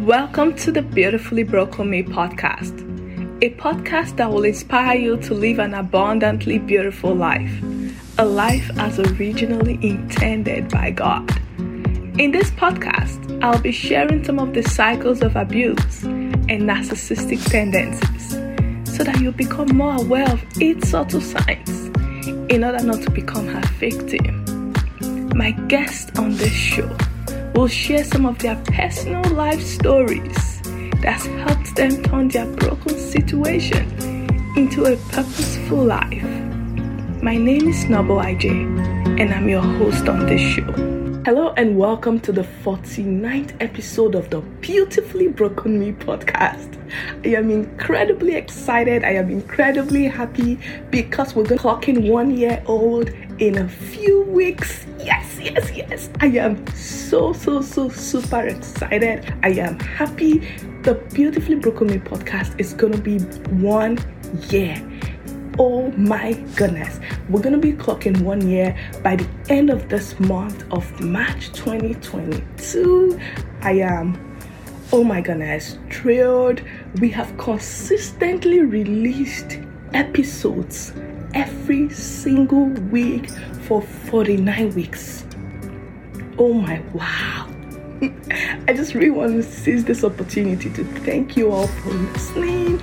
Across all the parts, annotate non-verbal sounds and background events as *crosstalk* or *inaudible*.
Welcome to the Beautifully Broken Me podcast, a podcast that will inspire you to live an abundantly beautiful life, a life as originally intended by God. In this podcast, I'll be sharing some of the cycles of abuse and narcissistic tendencies so that you become more aware of its subtle signs in order not to become her victim. My guest on this show will share some of their personal life stories that's helped them turn their broken situation into a purposeful life. My name is Noble IJ, and I'm your host on this show. Hello, and welcome to the 49th episode of the Beautifully Broken Me podcast. I am incredibly excited. I am incredibly happy because we're going to clock in one year old in a few weeks. Yes, yes, yes. I am so, so, so super excited. I am happy. The Beautifully Broken Me podcast is going to be one year. Oh my goodness. We're going to be clocking one year by the end of this month of March 2022. I am, oh my goodness, thrilled. We have consistently released episodes every single week for 49 weeks. Oh my wow. *laughs* I just really want to seize this opportunity to thank you all for listening.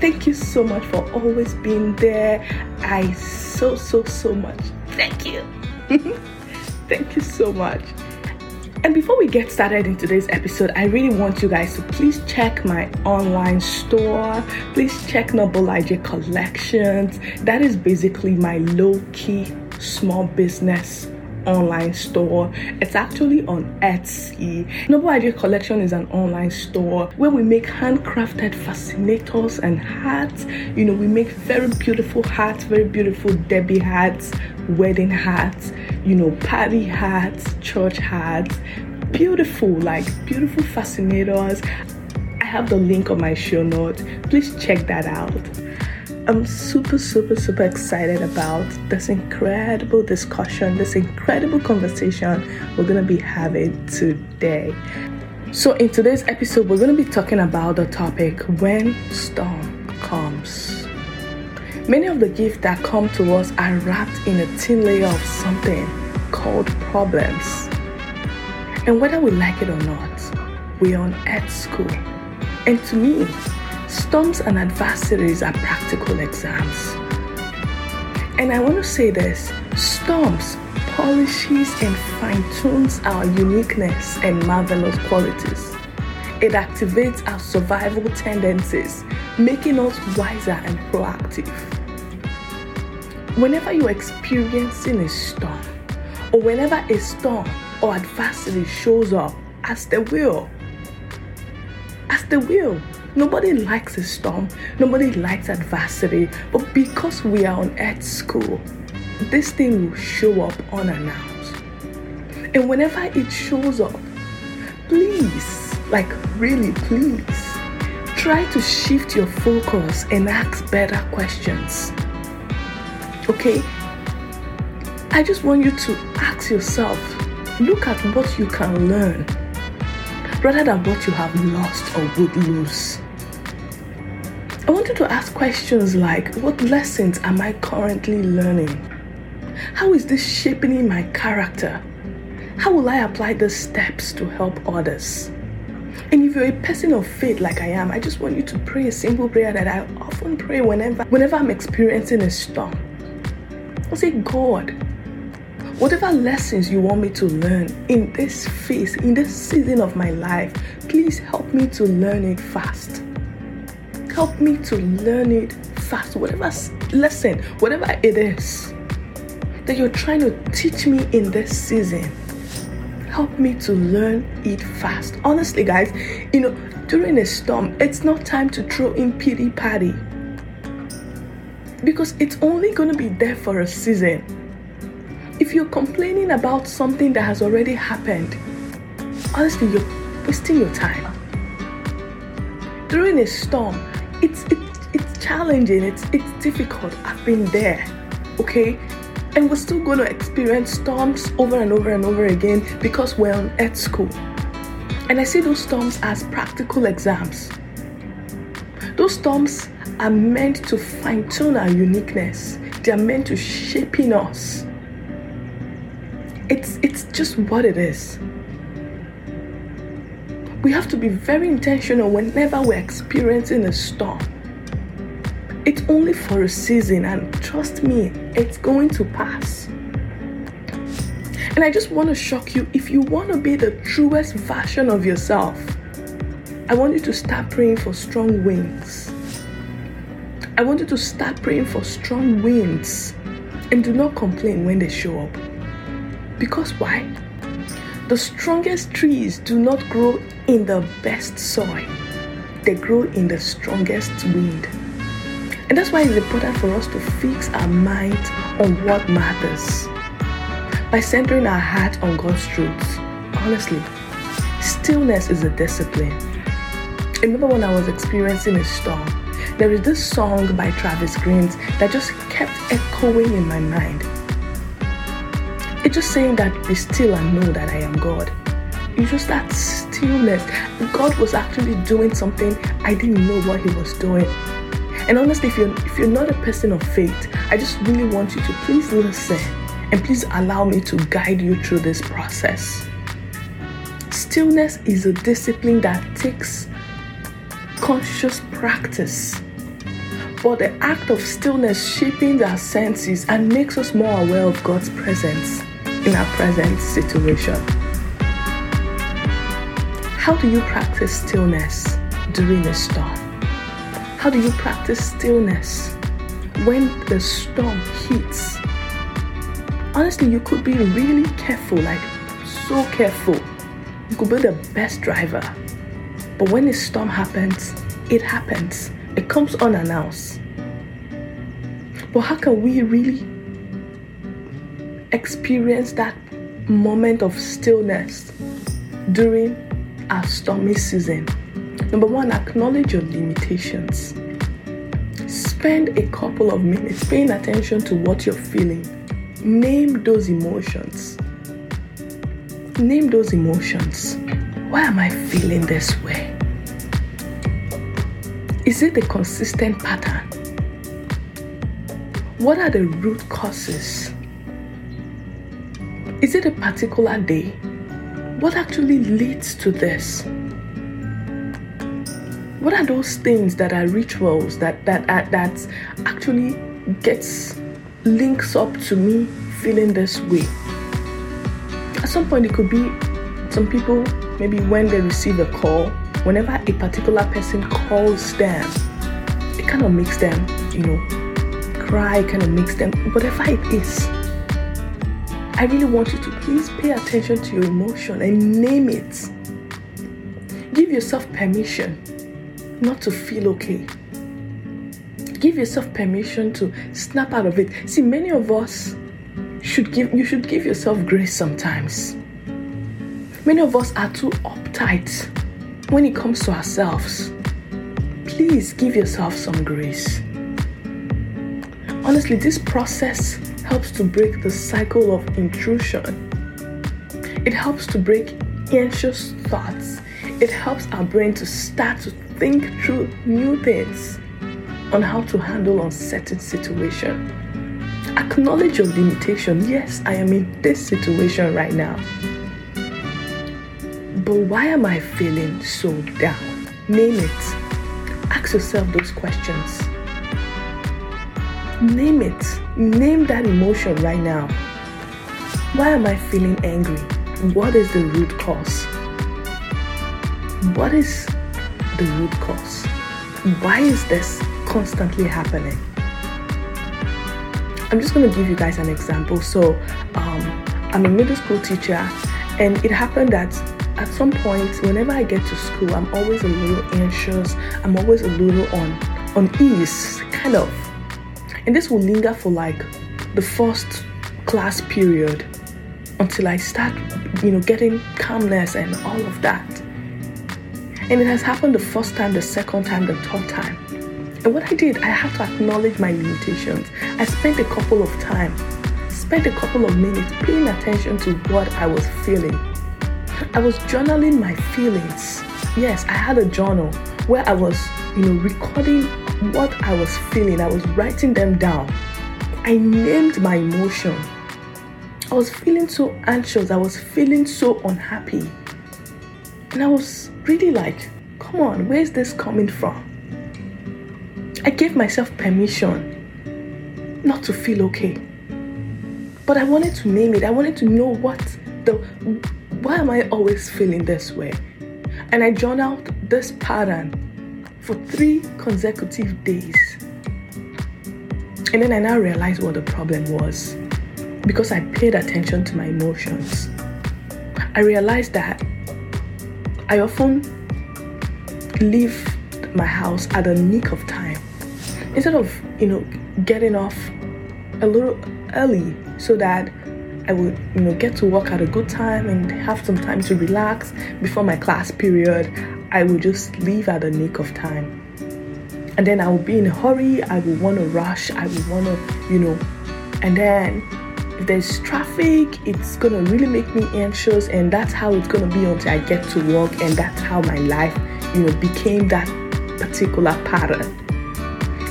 Thank you so much for always being there. I so, so, so much. Thank you. *laughs* thank you so much. And before we get started in today's episode, I really want you guys to please check my online store. Please check Noble IJ Collections. That is basically my low key small business online store. It's actually on Etsy. Noble IJ Collection is an online store where we make handcrafted fascinators and hats. You know, we make very beautiful hats, very beautiful derby hats, wedding hats, you know, party hats, church hats. Beautiful, like beautiful fascinators. I have the link on my show notes. Please check that out. I'm super, super, super excited about this incredible discussion, this incredible conversation we're going to be having today. So, in today's episode, we're going to be talking about the topic when storm comes. Many of the gifts that come to us are wrapped in a thin layer of something called problems. And whether we like it or not, we are on Earth school. And to me, Storms and adversities are practical exams. And I want to say this storms polishes and fine tunes our uniqueness and marvelous qualities. It activates our survival tendencies, making us wiser and proactive. Whenever you're experiencing a storm, or whenever a storm or adversity shows up, as the will, as the will, Nobody likes a storm, nobody likes adversity, but because we are on Earth School, this thing will show up unannounced. And whenever it shows up, please, like really, please, try to shift your focus and ask better questions. Okay? I just want you to ask yourself look at what you can learn rather than what you have lost or would lose. I wanted to ask questions like What lessons am I currently learning? How is this shaping my character? How will I apply these steps to help others? And if you're a person of faith like I am, I just want you to pray a simple prayer that I often pray whenever whenever I'm experiencing a storm. I say, God, Whatever lessons you want me to learn in this phase, in this season of my life, please help me to learn it fast. Help me to learn it fast. Whatever lesson, whatever it is that you're trying to teach me in this season, help me to learn it fast. Honestly, guys, you know, during a storm, it's not time to throw in pity party because it's only going to be there for a season if you're complaining about something that has already happened, honestly, you're wasting your time. During a storm, it's it's challenging, it's it's difficult. I've been there, okay? And we're still going to experience storms over and over and over again because we're on Earth school. And I see those storms as practical exams. Those storms are meant to fine tune our uniqueness, they are meant to shaping us. Just what it is. We have to be very intentional whenever we're experiencing a storm. It's only for a season, and trust me, it's going to pass. And I just want to shock you if you want to be the truest version of yourself, I want you to start praying for strong wings. I want you to start praying for strong winds and do not complain when they show up. Because why? The strongest trees do not grow in the best soil, they grow in the strongest wind. And that's why it's important for us to fix our mind on what matters by centering our heart on God's truth, Honestly, stillness is a discipline. I remember when I was experiencing a storm, there is this song by Travis Greenes that just kept echoing in my mind. It's just saying that be still and know that I am God. It's just that stillness. God was actually doing something I didn't know what He was doing. And honestly, if you're if you're not a person of faith, I just really want you to please listen and please allow me to guide you through this process. Stillness is a discipline that takes conscious practice. But the act of stillness shaping our senses and makes us more aware of God's presence in our present situation. How do you practice stillness during a storm? How do you practice stillness when the storm hits? honestly, you could be really careful, like so careful. You could be the best driver. But when a storm happens, it happens. It comes unannounced. But how can we really experience that moment of stillness during our stormy season? Number one, acknowledge your limitations. Spend a couple of minutes paying attention to what you're feeling Name those emotions. Name those emotions. Why am I feeling this way? Is it a consistent pattern? What are the root causes? Is it a particular day? What actually leads to this? What are those things that are rituals that that that, that actually gets links up to me feeling this way. At some point, it could be some people, maybe when they receive a call, whenever a particular person calls them, it kind of makes them, you know, cry, kind of makes them, whatever it is. I really want you to please pay attention to your emotion and name it. Give yourself permission not to feel okay give yourself permission to snap out of it. See, many of us should give you should give yourself grace sometimes. Many of us are too uptight when it comes to ourselves. Please give yourself some grace. Honestly, this process helps to break the cycle of intrusion. It helps to break anxious thoughts. It helps our brain to start to think through new things on how to handle uncertain situation. Acknowledge your limitation. Yes, I am in this situation right now. But why am I feeling so down? Name it. Ask yourself those questions. Name it. Name that emotion right now. Why am I feeling angry? What is the root cause? What is the root cause? Why is this constantly happening. I'm just going to give you guys an example. So, um, I'm a middle school teacher, and it happened that at some point, whenever I get to school, I'm always a little anxious. I'm always a little on on ease, kind of. And this will linger for like the first class period until I start, you know, getting calmness and all of that. And it has happened the first time, the second time, the third time. And what I did, I had to acknowledge my limitations. I spent a couple of time, spent a couple of minutes paying attention to what I was feeling. I was journaling my feelings. Yes, I had a journal where I was, you know, recording what I was feeling. I was writing them down. I named my emotion. I was feeling so anxious. I was feeling so unhappy. And I was really like, come on, where's this coming from? I gave myself permission not to feel okay. But I wanted to name it. I wanted to know what the why am I always feeling this way? And I journaled this pattern for three consecutive days. And then I now realized what the problem was because I paid attention to my emotions. I realized that I often leave my house at the nick of time instead of you know getting off a little early so that I would, you know, get to work at a good time and have some time to relax before my class period. I will just leave at the nick of time. And then I will be in a hurry, I will want to rush, I will want to, you know, and then if there's traffic, it's gonna really make me anxious, and that's how it's gonna be until I get to work, and that's how my life, you know, became that particular pattern.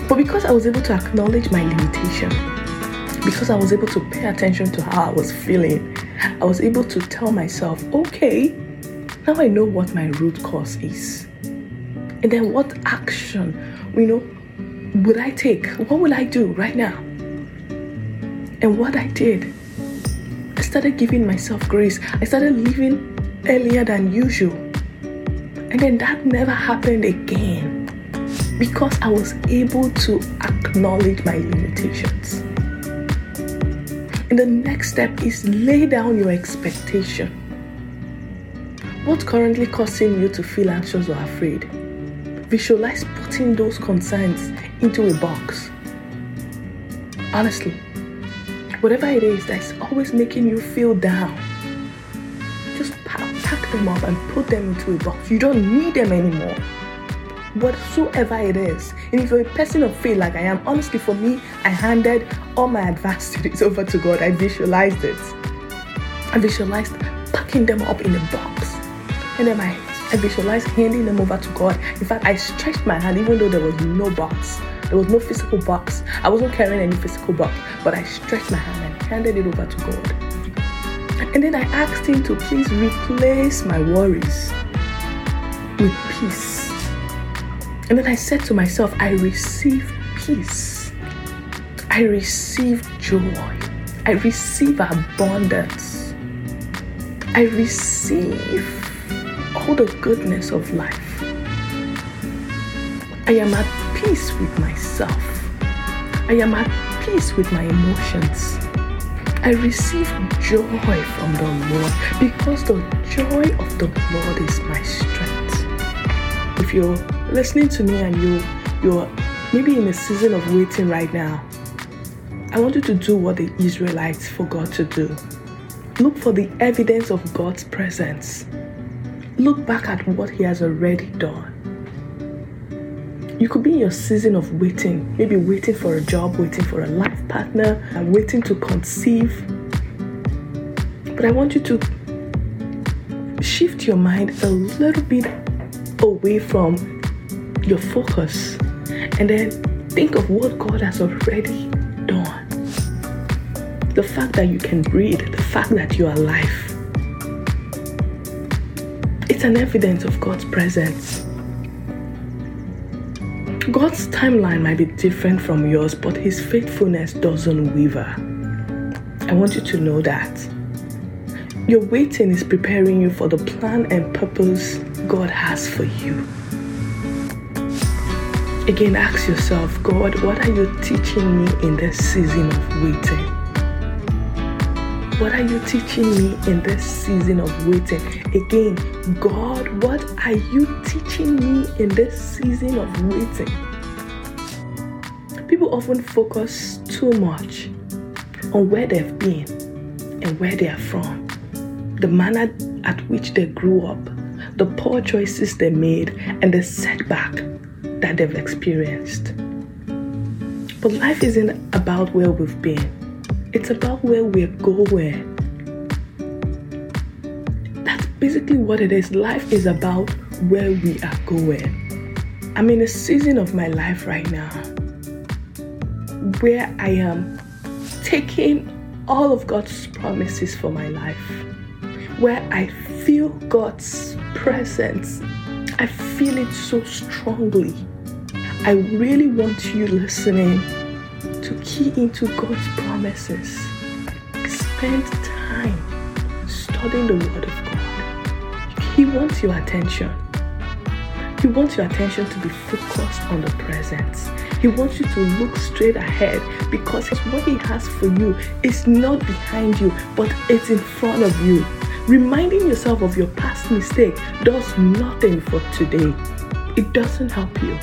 But because I was able to acknowledge my limitation, because I was able to pay attention to how I was feeling, I was able to tell myself, okay, now I know what my root cause is. And then what action, you know, would I take? What will I do right now? And what I did, I started giving myself grace. I started leaving earlier than usual. And then that never happened again because I was able to acknowledge my limitations. And the next step is lay down your expectation. What's currently causing you to feel anxious or afraid? Visualize putting those concerns into a box. Honestly, whatever it is that's always making you feel down, just pack them up and put them into a box. You don't need them anymore whatsoever it is. And if you're a person of faith like I am, honestly, for me, I handed all my advanced studies *laughs* over to God. I visualized it. I visualized packing them up in a box. And then I, I visualized handing them over to God. In fact, I stretched my hand even though there was no box. There was no physical box. I wasn't carrying any physical box, but I stretched my hand and handed it over to God. And then I asked Him to please replace my worries with peace and then I said to myself, I receive peace. I receive joy. I receive abundance. I receive all the goodness of life. I am at peace with myself. I am at peace with my emotions. I receive joy from the Lord because the joy of the Lord is my strength. If you're listening to me and you you're maybe in a season of waiting right now, I want you to do what the Israelites forgot to do. Look for the evidence of God's presence. Look back at what He has already done. You could be in your season of waiting, maybe waiting for a job, waiting for a life partner, and waiting to conceive. But I want you to shift your mind a little bit away from your focus and then think of what God has already done. The fact that you can breathe, the fact that you are alive. It's an evidence of God's presence. God's timeline might be different from yours, but His faithfulness doesn't waver. I want you to know that. Your waiting is preparing you for the plan and purpose God has for you. Again, ask yourself, God, what are you teaching me in this season of waiting? What are you teaching me in this season of waiting? Again, God, what are you teaching me in this season of waiting? People often focus too much on where they've been and where they are from, the manner at which they grew up, the poor choices they made, and the setback that they've experienced. But life isn't about where we've been, it's about where we're going. That's basically what it is. Life is about where we are going. I'm in a season of my life right now where I am taking all of God's promises for my life, where I feel God's presence. I feel it so strongly. I really want you listening key into God's promises. Spend time studying the Word of God. He wants your attention. He wants your attention to be focused on the present. He wants you to look straight ahead because what He has for you is not behind you, but it's in front of you. Reminding yourself of your past mistake does nothing for today. It doesn't help you.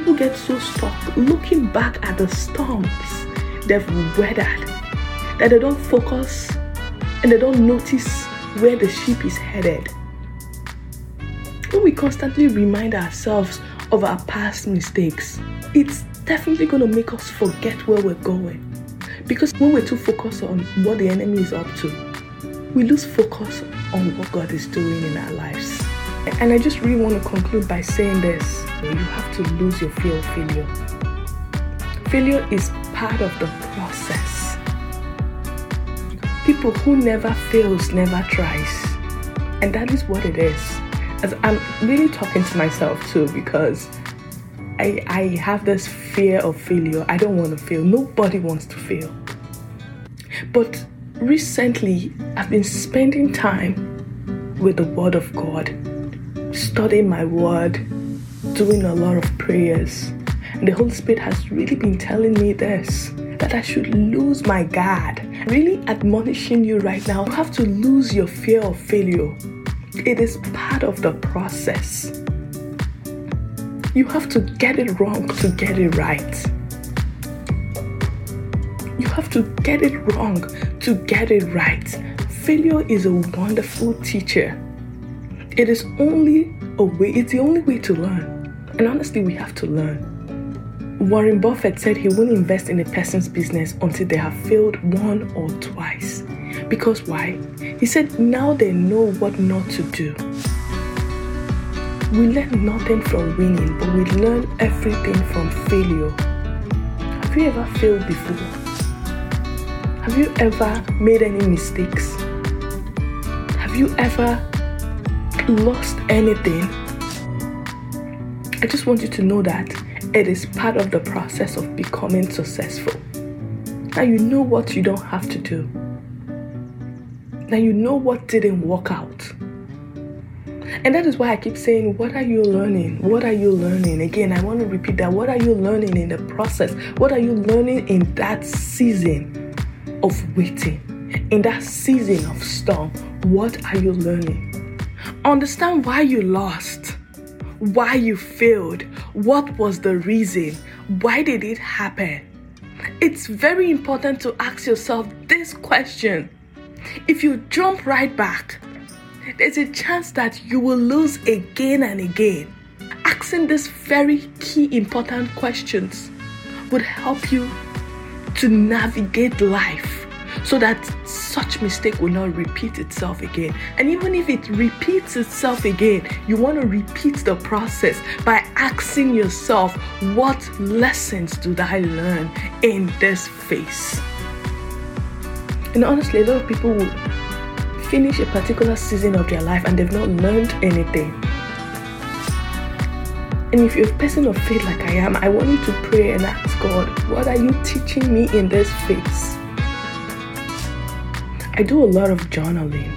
People get so stuck looking back at the storms they've weathered that they don't focus and they don't notice where the ship is headed. When we constantly remind ourselves of our past mistakes, it's definitely going to make us forget where we're going. Because when we're too focused on what the enemy is up to, we lose focus on what God is doing in our lives. And I just really want to conclude by saying this you have to lose your fear of failure. Failure is part of the process. People who never fails never tries. And that is what it is. As I'm really talking to myself too because I, I have this fear of failure. I don't want to fail. Nobody wants to fail. But recently, I've been spending time with the Word of God, studying my Word, doing a lot of prayers. And the Holy Spirit has really been telling me this that I should lose my guard. Really admonishing you right now, you have to lose your fear of failure. It is part of the process. You have to get it wrong to get it right. You have to get it wrong to get it right. Failure is a wonderful teacher. It is only a way, it's the only way to learn. And honestly, we have to learn. Warren Buffett said he won't invest in a person's business until they have failed one or twice. Because why? He said now they know what not to do. We learn nothing from winning, but we learn everything from failure. Have you ever failed before? Have you ever made any mistakes? Have you ever lost anything? I just want you to know that it is part of the process of becoming successful. Now you know what you don't have to do. Now you know what didn't work out. And that is why I keep saying, What are you learning? What are you learning? Again, I want to repeat that. What are you learning in the process? What are you learning in that season of waiting? In that season of storm? What are you learning? Understand why you lost, why you failed, what was the reason, why did it happen? It's very important to ask yourself this question. If you jump right back, there's a chance that you will lose again and again. Asking these very key important questions would help you to navigate life so that such mistake will not repeat itself again. And even if it repeats itself again, you want to repeat the process by asking yourself, what lessons did I learn in this phase? And honestly, a lot of people will finish a particular season of their life and they've not learned anything. And if you're a person of faith like I am, I want you to pray and ask God, what are you teaching me in this phase? I do a lot of journaling.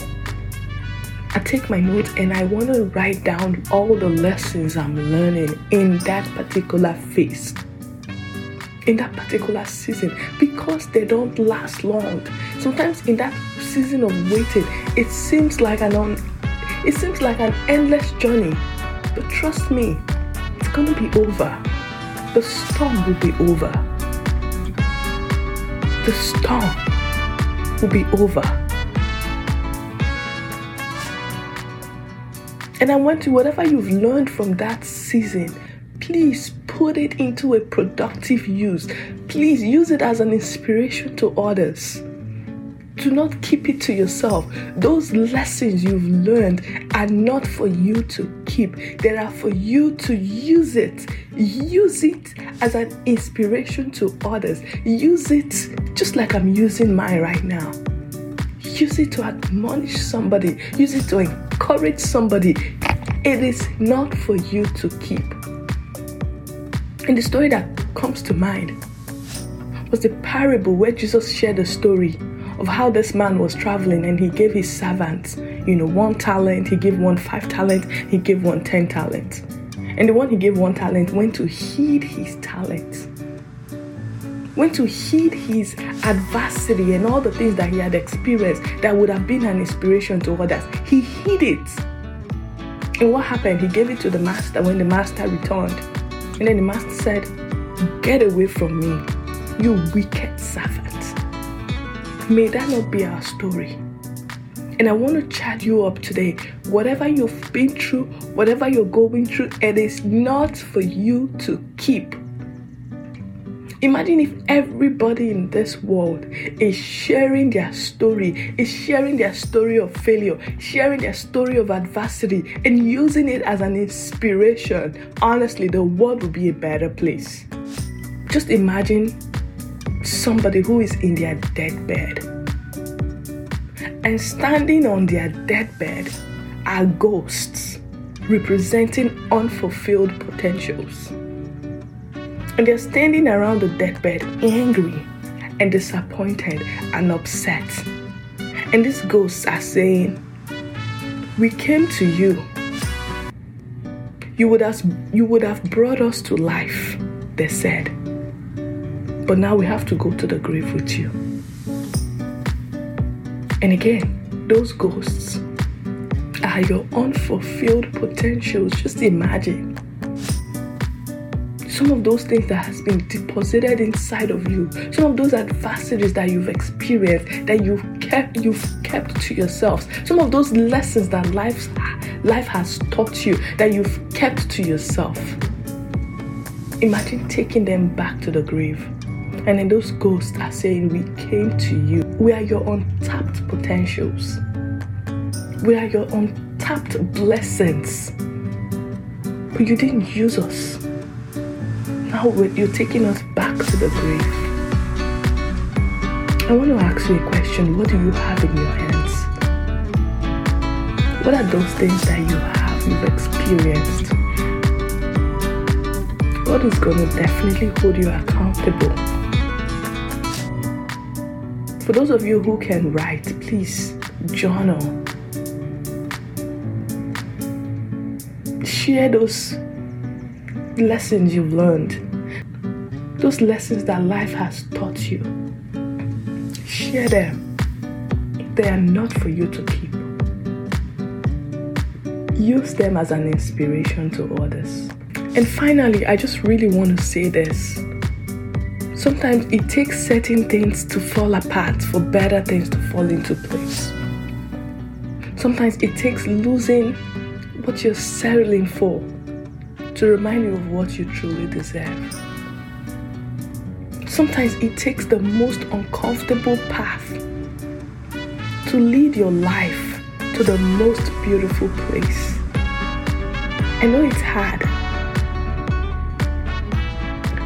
I take my notes and I want to write down all the lessons I'm learning in that particular phase, in that particular season, because they don't last long. Sometimes in that season of waiting, it seems like an un, it seems like an endless journey. But trust me, it's gonna be over. The storm will be over. The storm will be over. And I want to, whatever you've learned from that season, please put it into a productive use. Please use it as an inspiration to others. Do not keep it to yourself. Those lessons you've learned are not for you to keep, they are for you to use it. Use it as an inspiration to others. Use it just like I'm using mine right now. Use it to admonish somebody, use it to encourage somebody. It is not for you to keep. And the story that comes to mind was the parable where Jesus shared a story of how this man was traveling and he gave his servants, you know, one talent, he gave one five talent, he gave one ten talent. And the one he gave one talent went to heed his talent. Went to heed his adversity and all the things that he had experienced that would have been an inspiration to others. He hid it. And what happened? He gave it to the master when the master returned. And then the master said, Get away from me, you wicked servant. May that not be our story. And I want to chat you up today. Whatever you've been through, whatever you're going through, it is not for you to keep. Imagine if everybody in this world is sharing their story, is sharing their story of failure, sharing their story of adversity, and using it as an inspiration. Honestly, the world would be a better place. Just imagine somebody who is in their deathbed. And standing on their deathbed are ghosts representing unfulfilled potentials. And they're standing around the deathbed angry and disappointed and upset. And these ghosts are saying, We came to you. You would have, you would have brought us to life, they said. But now we have to go to the grave with you. And again, those ghosts are your unfulfilled potentials. Just imagine some of those things that has been deposited inside of you, some of those adversities that you've experienced, that you've kept you've kept to yourselves, some of those lessons that life life has taught you that you've kept to yourself. Imagine taking them back to the grave. And then those ghosts are saying, We came to you. We are your untapped potentials. We are your untapped blessings. But you didn't use us. Now you're taking us back to the grave. I want to ask you a question. What do you have in your hands? What are those things that you have, you've experienced? God is going to definitely hold you accountable for those of you who can write, please journal. Share those lessons you've learned, those lessons that life has taught you. Share them. They are not for you to keep. Use them as an inspiration to others. And finally, I just really want to say this Sometimes it takes certain things to fall apart for better things to fall into place. Sometimes it takes losing what you're settling for to remind you of what you truly deserve. Sometimes it takes the most uncomfortable path to lead your life to the most beautiful place. I know it's hard.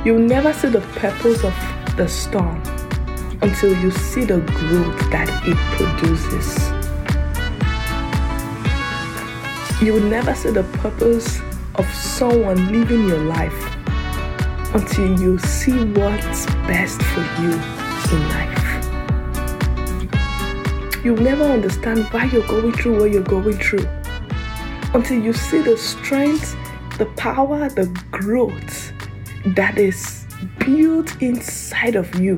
You'll never see the purpose of the storm until you see the growth that it produces. You will never see the purpose of someone living your life until you see what's best for you in life. You'll never understand why you're going through what you're going through until you see the strength, the power, the growth that is built inside of you.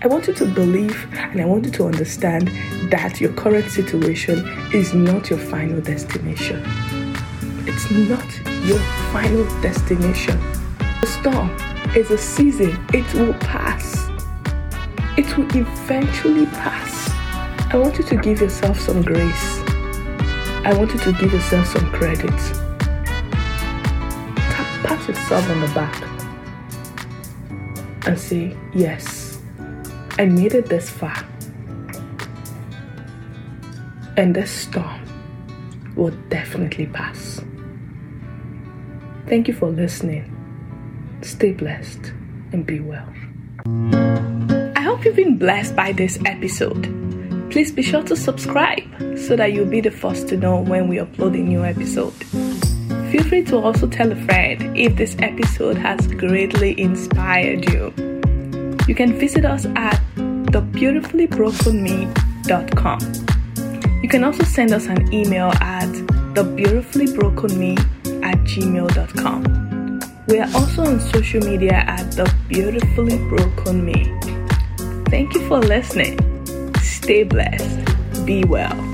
I want you to believe and I want you to understand that your current situation is not your final destination. It's not your final destination. The storm is a season, it will pass. It will eventually pass. I want you to give yourself some grace. I want you to give yourself some credit pat yourself on the back and say, Yes, I made it this far. And this storm will definitely pass. Thank you for listening. Stay blessed and be well. I hope you've been blessed by this episode. Please be sure to subscribe so that you'll be the first to know when we upload a new episode. Feel free to also tell a friend if this episode has greatly inspired you. You can visit us at thebeautifullyBrokenMe.com. You can also send us an email at thebeautifullyBrokenMe at gmail.com. We are also on social media at The Beautifully Broken Me. Thank you for listening. Stay blessed. Be well.